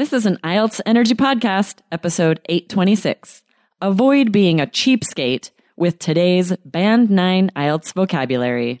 This is an IELTS Energy Podcast, episode 826. Avoid being a cheapskate with today's Band 9 IELTS vocabulary.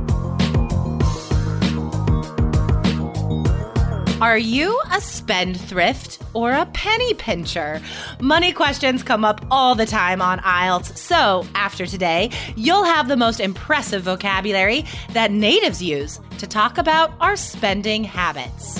Are you a spendthrift or a penny pincher? Money questions come up all the time on IELTS, so after today, you'll have the most impressive vocabulary that natives use to talk about our spending habits.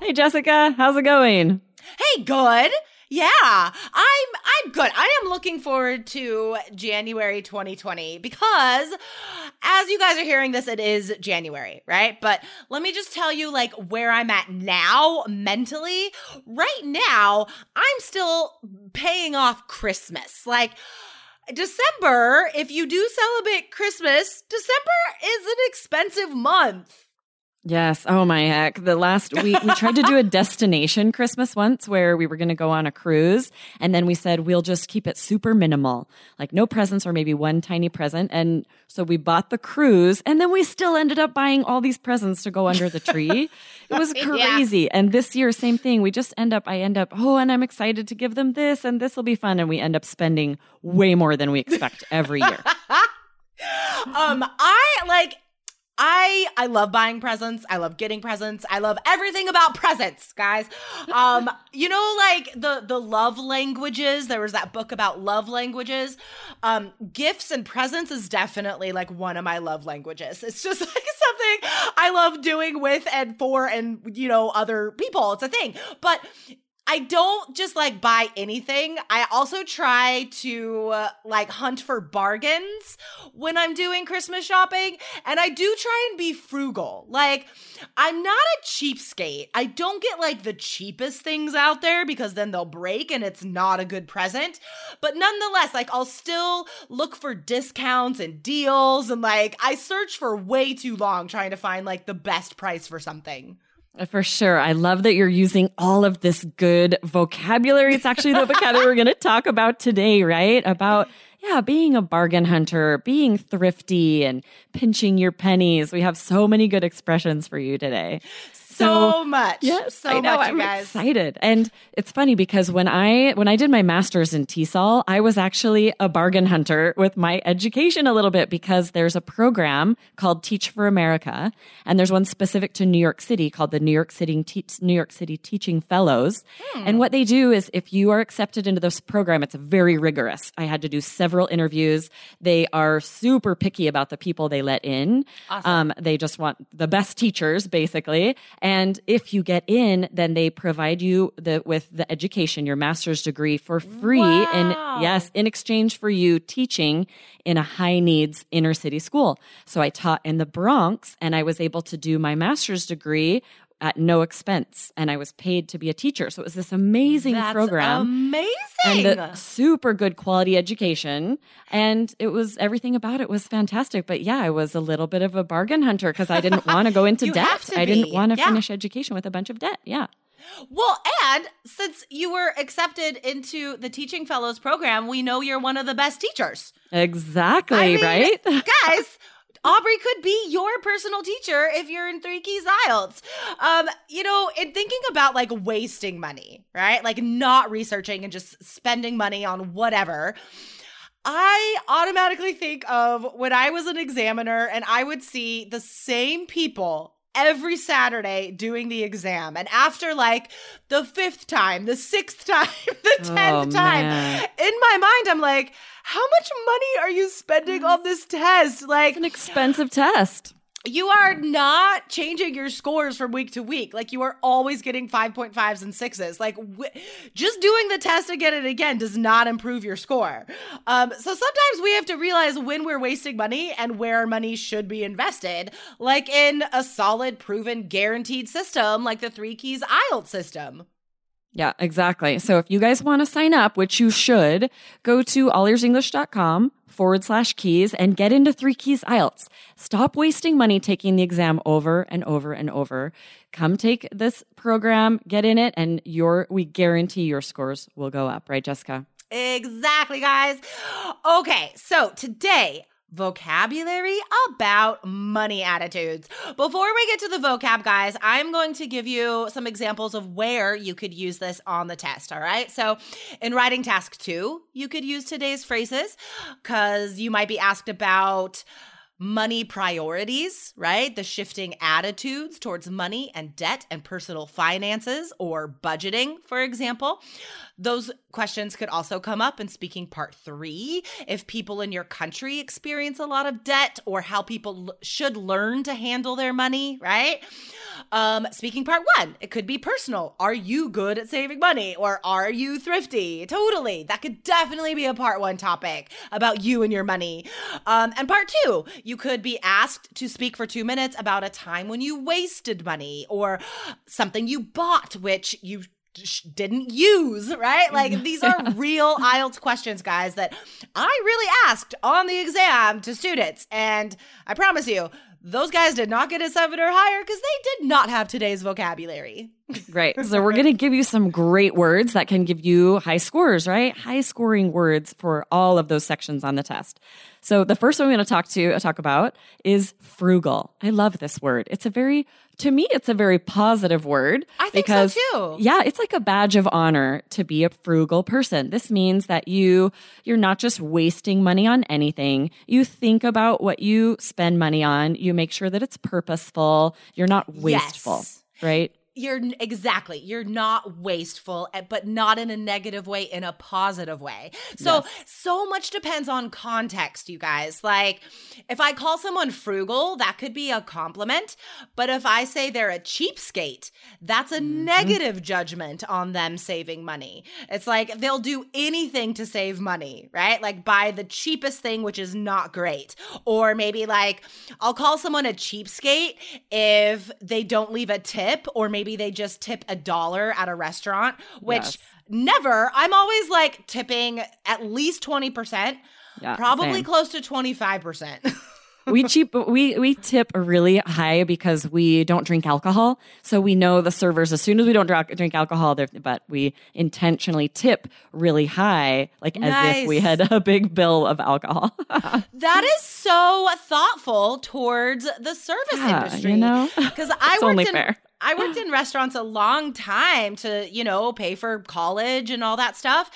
Hey, Jessica, how's it going? Hey, good. Yeah, I'm I'm good. I am looking forward to January 2020 because as you guys are hearing this it is January, right? But let me just tell you like where I'm at now mentally. Right now, I'm still paying off Christmas. Like December, if you do celebrate Christmas, December is an expensive month. Yes. Oh my heck. The last week we tried to do a destination Christmas once where we were going to go on a cruise and then we said we'll just keep it super minimal. Like no presents or maybe one tiny present and so we bought the cruise and then we still ended up buying all these presents to go under the tree. It was crazy. Yeah. And this year same thing. We just end up I end up, "Oh, and I'm excited to give them this and this will be fun." And we end up spending way more than we expect every year. um I like I I love buying presents. I love getting presents. I love everything about presents, guys. Um, you know, like the the love languages. There was that book about love languages. Um, gifts and presents is definitely like one of my love languages. It's just like something I love doing with and for and you know other people. It's a thing. But I don't just like buy anything. I also try to uh, like hunt for bargains when I'm doing Christmas shopping. And I do try and be frugal. Like, I'm not a cheapskate. I don't get like the cheapest things out there because then they'll break and it's not a good present. But nonetheless, like, I'll still look for discounts and deals. And like, I search for way too long trying to find like the best price for something. For sure. I love that you're using all of this good vocabulary. It's actually the vocabulary we're going to talk about today, right? About, yeah, being a bargain hunter, being thrifty and pinching your pennies. We have so many good expressions for you today so, much. Yes, so I know. Much, I'm guys. excited, and it's funny because when I when I did my master's in TESOL, I was actually a bargain hunter with my education a little bit because there's a program called Teach for America, and there's one specific to New York City called the New York City Te- New York City Teaching Fellows. Hmm. And what they do is, if you are accepted into this program, it's very rigorous. I had to do several interviews. They are super picky about the people they let in. Awesome. Um, they just want the best teachers, basically. And if you get in, then they provide you the, with the education, your master's degree for free. Wow. And yes, in exchange for you teaching in a high needs inner city school. So I taught in the Bronx and I was able to do my master's degree at no expense and I was paid to be a teacher. So it was this amazing That's program. Amazing. And a super good quality education. And it was everything about it was fantastic. But yeah, I was a little bit of a bargain hunter because I didn't want to go into debt. I didn't want to yeah. finish education with a bunch of debt. Yeah. Well, and since you were accepted into the Teaching Fellows program, we know you're one of the best teachers. Exactly, I mean, right? guys, Aubrey could be your personal teacher if you're in Three Keys IELTS. Um, you know, in thinking about like wasting money, right? Like not researching and just spending money on whatever. I automatically think of when I was an examiner and I would see the same people every Saturday doing the exam. And after like the fifth time, the sixth time, the oh, tenth Oh, time, man. in my mind, I'm like, how much money are you spending on this test? Like, It's an expensive test. You are not changing your scores from week to week. Like you are always getting 5.5s and 6s. Like w- just doing the test again and again does not improve your score. Um, so sometimes we have to realize when we're wasting money and where money should be invested, like in a solid, proven, guaranteed system like the Three Keys IELTS system. Yeah, exactly. So if you guys want to sign up, which you should, go to allearsenglish.com forward slash keys and get into three keys IELTS. Stop wasting money taking the exam over and over and over. Come take this program, get in it, and your we guarantee your scores will go up, right, Jessica? Exactly, guys. Okay, so today, vocabulary about money attitudes. Before we get to the vocab, guys, I'm going to give you some examples of where you could use this on the test. All right. So, in writing task two, you could use today's phrases because you might be asked about money priorities, right? The shifting attitudes towards money and debt and personal finances or budgeting, for example. Those questions could also come up in speaking part three if people in your country experience a lot of debt or how people l- should learn to handle their money, right? Um, speaking part one, it could be personal. Are you good at saving money or are you thrifty? Totally. That could definitely be a part one topic about you and your money. Um, and part two, you could be asked to speak for two minutes about a time when you wasted money or something you bought, which you didn't use, right? Like mm. these are real IELTS questions, guys, that I really asked on the exam to students. And I promise you, those guys did not get a seven or higher because they did not have today's vocabulary. Great. So we're going to give you some great words that can give you high scores, right? High scoring words for all of those sections on the test. So the first one we're going to talk to uh, talk about is frugal. I love this word. It's a very to me it's a very positive word I think so, too. yeah, it's like a badge of honor to be a frugal person. This means that you you're not just wasting money on anything. You think about what you spend money on. You make sure that it's purposeful. You're not wasteful, Yes. right? You're exactly, you're not wasteful, eh, but not in a negative way, in a positive way. So, Yes. so much depends on context, you guys. Like, if I call someone frugal, that could be a compliment. But if I say they're a cheapskate, that's a negative judgment on them saving money. It's like they'll do anything to save money, right? Like, buy the cheapest thing, which is not great. Or maybe like, I'll call someone a cheapskate if they don't leave a tip, or maybe they just tip a dollar at a restaurant, which Yes. never, I'm always like tipping at least 20%, Yeah, probably same. close to 25%. we cheap we we tip really high because we don't drink alcohol so we know the servers as soon as we don't drink, alcohol they're- but we intentionally tip really high like as if we had a big bill of alcohol that is so thoughtful towards the service Yeah, industry. you know? Because I It's worked only in fair. I worked in restaurants a long time to, you know, pay for college and all that stuff.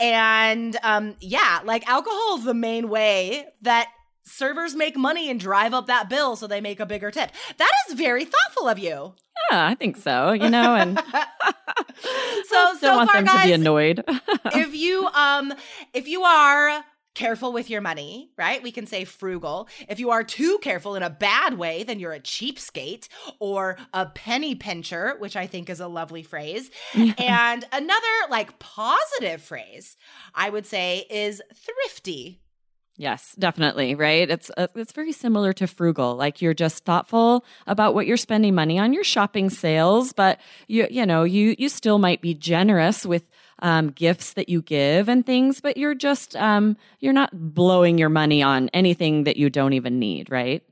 And um, yeah, like alcohol is the main way that servers make money and drive up that bill so they make a bigger tip. That is very thoughtful of you. yeah i think so you know and So don't so want far, them to be annoyed if you um if you are careful with your money, right? We can say frugal. If you are too careful in a bad way, then you're a cheapskate or a penny pincher, which I think is a lovely phrase. and another like positive phrase I would say is thrifty. Yes, definitely, right? It's uh, it's very similar to frugal. Like you're just thoughtful about what you're spending money on. Your shopping sales, but you you know, you you still might be generous with um, gifts that you give and things, but you're just um, you're not blowing your money on anything that you don't even need, right?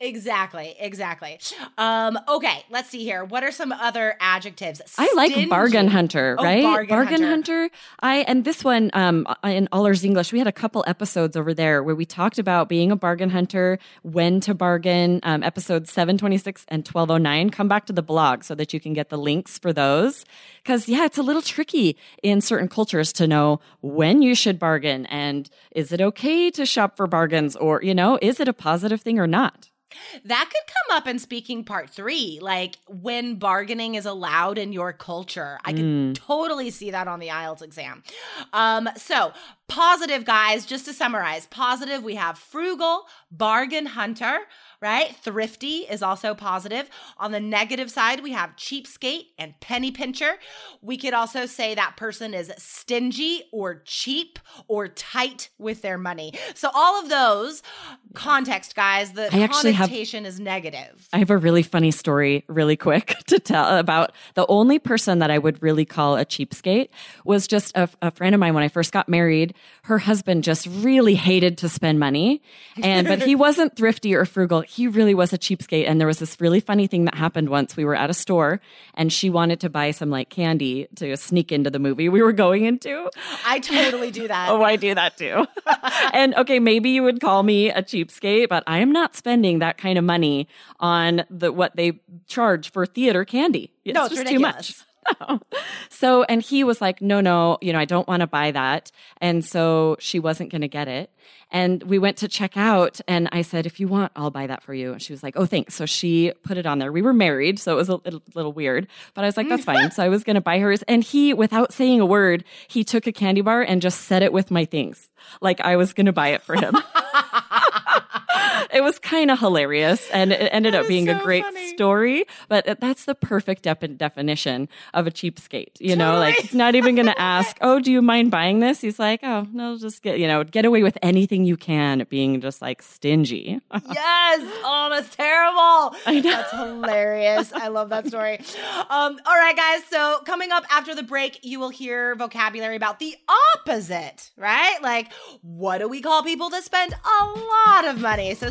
Exactly, exactly. Um okay, let's see here. What are some other adjectives? I like bargain hunter, Oh, right? bargain hunter. hunter. I and this one um in All Ears English, we had a couple episodes over there where we talked about being a bargain hunter, when to bargain, um, episodes 726 and 1209. Come back to the blog so that you can get the links for those. Cause yeah, it's a little tricky in certain cultures to know when you should bargain and is it okay to shop for bargains or, you know, is it a positive thing or not? That could come up in speaking part three, like when bargaining is allowed in your culture. I can Mm. totally see that on the IELTS exam. Um, so positive, guys, just to summarize positive, we have frugal, bargain hunter, right? Thrifty is also positive. On the negative side, we have cheapskate and penny pincher. We could also say that person is stingy or cheap or tight with their money. So all of those context, guys, the I actually have- connotation is negative. I have a really funny story, really quick, to tell about the only person that I would really call a cheapskate was just a, a friend of mine when I first got married. Her husband just really hated to spend money, and but he wasn't thrifty or frugal. He really was a cheapskate. And there was this really funny thing that happened once. We were at a store, and she wanted to buy some like candy to sneak into the movie we were going into. I totally do that. Oh, I do that too. and okay, maybe you would call me a cheapskate, but I am not spending that kind of money on the what they charge for theater candy. It's No, it's just too much. So, and he was like, no, no, you know, I don't want to buy that. And so she wasn't going to get it. And we went to check out and I said, if you want, I'll buy that for you. And she was like, oh, thanks. So she put it on there. We were married. So it was a little, little weird, but I was like, that's fine. So I was going to buy hers. And he, without saying a word, he took a candy bar and just set it with my things. Like I was going to buy it for him. it was kind of hilarious and it ended That up being a great funny. story but that's the perfect dep- definition of a cheapskate you know like Totally. he's not even going to ask oh do you mind buying this he's like oh no just get you know get away with anything you can being just like stingy yes. Oh, that's terrible. I know. That's hilarious. I love that story. Um, all right, guys. So coming up after the break, you will hear vocabulary about the opposite, right? Like, what do we call people that spend a lot of money? So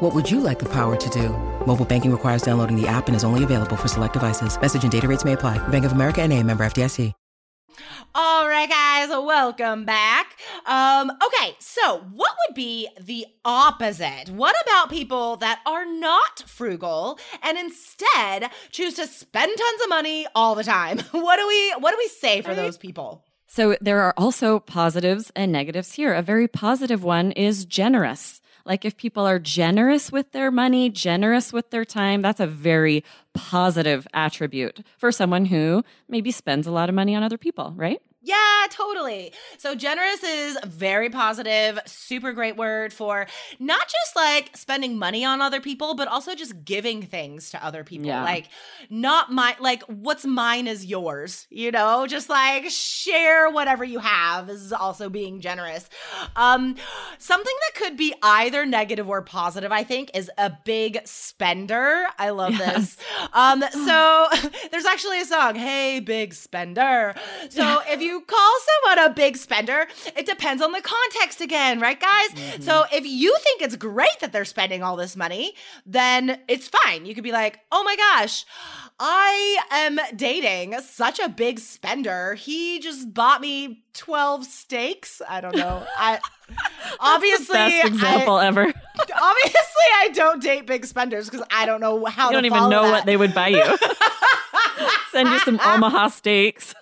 What would you like the power to do? Mobile banking requires downloading the app and is only available for select devices. Message and data rates may apply. Bank of America and a member FDIC. All right, guys, welcome back. Um, okay, so what would be the opposite? What about people that are not frugal and instead choose to spend tons of money all the time? What do we what do we say for those people? So there are also positives and negatives here. A very positive one is generous. Like if people are generous with their money, generous with their time, that's a very positive attribute for someone who maybe spends a lot of money on other people, right? Yeah, totally. So generous is very positive, super great word for not just like spending money on other people, but also just giving things to other people. Yeah. Like not my like what's mine is yours, you know? Just like share whatever you have is also being generous. Um something that could be either negative or positive, I think, is a big spender. I love this. Um so there's actually a song, Hey Big Spender. So if you call someone a big spender, it depends on the context again, right, guys? Mm-hmm. So if you think it's great that they're spending all this money, then it's fine. You could be like, oh my gosh, I am dating such a big spender. He just bought me 12 steaks. I don't know. I obviously Best example I, ever. obviously I don't date big spenders because I don't know how You don't even know that. what they would buy you. Send you some Omaha steaks.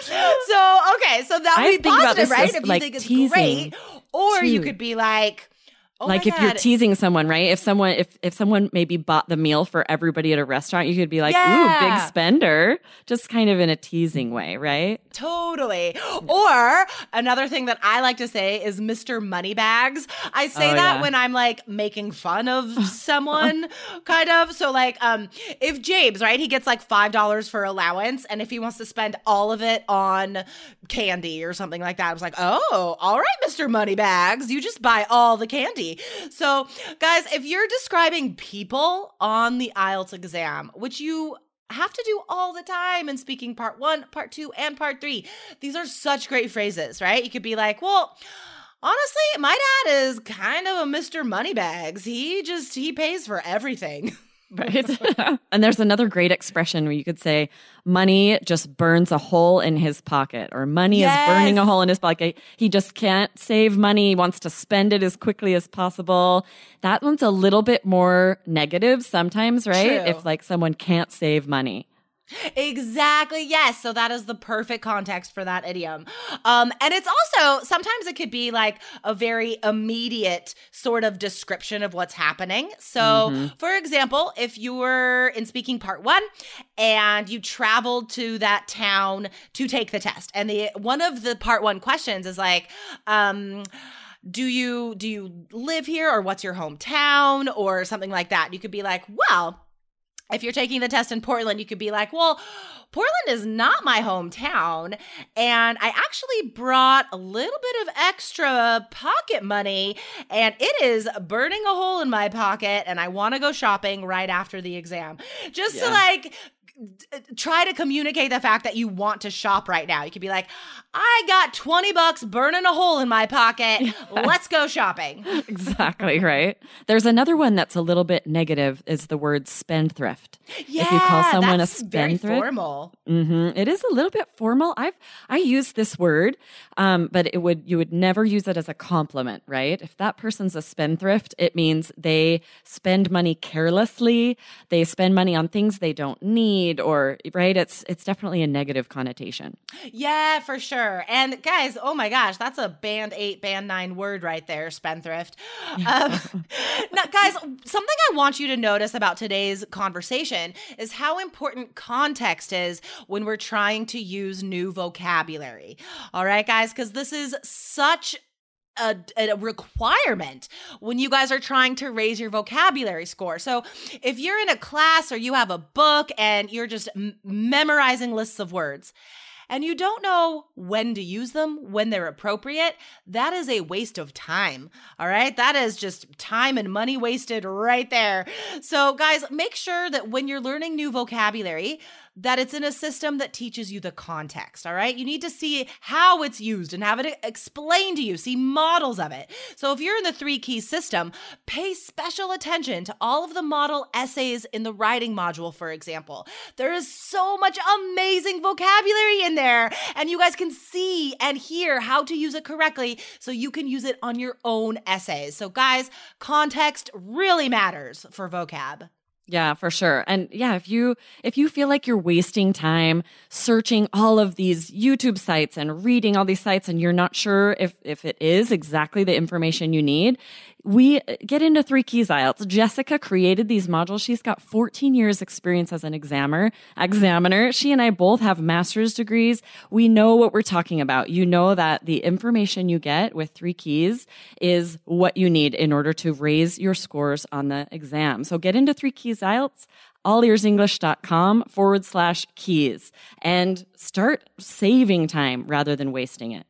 So funny. So okay, so that would be positive, right? If you think it's teasing, great, or you could be like, oh like if you're teasing someone, right? If someone if if someone maybe bought the meal for everybody at a restaurant, you could be like, "Ooh, big spender," just kind of in a teasing way, right? Totally. Or another thing that I like to say is Mr. Moneybags. I say Oh, that yeah. when I'm like making fun of someone, kind of. So like, um, if James, right, he gets like five dollars for allowance, and if he wants to spend all of it on candy or something like that, I was like, oh, all right, Mr. Moneybags, you just buy all the candy. So, guys, if you're describing people on the IELTS exam, which you have to do all the time in speaking part one, part two, and part three. These are such great phrases, right? You could be like, well, honestly, my dad is kind of a Mr. Moneybags. He just he pays for everything. Right. and there's another great expression where you could say, money just burns a hole in his pocket, or money Yes. is burning a hole in his pocket. He just can't save money, he wants to spend it as quickly as possible. That one's a little bit more negative sometimes, right? True. If like someone can't save money. Exactly. Yes. So that is the perfect context for that idiom. Um, and it's also sometimes it could be like a very immediate sort of description of what's happening. So, for example, if you were in speaking part one and you traveled to that town to take the test, and the one of the part one questions is like, um, do you do you live here or what's your hometown or something like that? You could be like, well, if you're taking the test in Portland, you could be like, well, Portland is not my hometown. And I actually brought a little bit of extra pocket money, and it is burning a hole in my pocket. And I want to go shopping right after the exam. Just to like, try to communicate the fact that you want to shop right now. You could be like, I got 20 bucks burning a hole in my pocket. Let's go shopping. exactly right. There's another one that's a little bit negative is the word spendthrift. Yeah, if you call someone a that's very spendthrift, formal. hmm It is a little bit formal. I've I use this word, um, but it would you would never use it as a compliment, right? If that person's a spendthrift, it means they spend money carelessly. They spend money on things they don't need, or right. It's it's definitely a negative connotation. Yeah, for sure. And guys, oh my gosh, that's a band eight, band nine word right there, spendthrift. Um, now, guys, something I want you to notice about today's conversation is how important context is when we're trying to use new vocabulary. All right, guys, because this is such a, a requirement when you guys are trying to raise your vocabulary score. So, if you're in a class or you have a book and you're just m- memorizing lists of words, and you don't know when to use them, when they're appropriate, that is a waste of time. All right. That is just time and money wasted right there. So, guys, make sure that when you're learning new vocabulary, that it's in a system that teaches you the context. All right. You need to see how it's used and have it explained to you, see models of it. So, if you're in the three keys system, pay special attention to all of the model essays in the writing module, for example. There is so much amazing vocabulary in there, and you guys can see and hear how to use it correctly so you can use it on your own essays. So, guys, context really matters for vocab. Yeah, for sure. And yeah, if you if you feel like you're wasting time searching all of these YouTube sites and reading all these sites and you're not sure if if it is exactly the information you need, we uh, get into three keys IELTS. Jessica created these modules. She's got 14 years experience as an examiner, examiner. She and I both have master's degrees. We know what we're talking about. You know that the information you get with three keys is what you need in order to raise your scores on the exam. So get into three keys IELTS allearsenglish.com forward slash keys and start saving time rather than wasting it.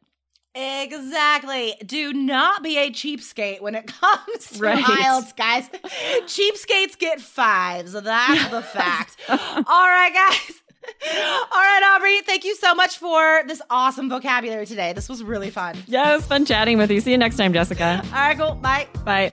Exactly. Do not be a cheapskate when it comes to Right. IELTS, guys. Cheapskates get fives. That's the fact. All right, guys. All right, Aubrey, thank you so much for this awesome vocabulary today. This was really fun. Yeah, it was fun chatting with you. See you next time, Jessica. All right, cool. Bye. Bye.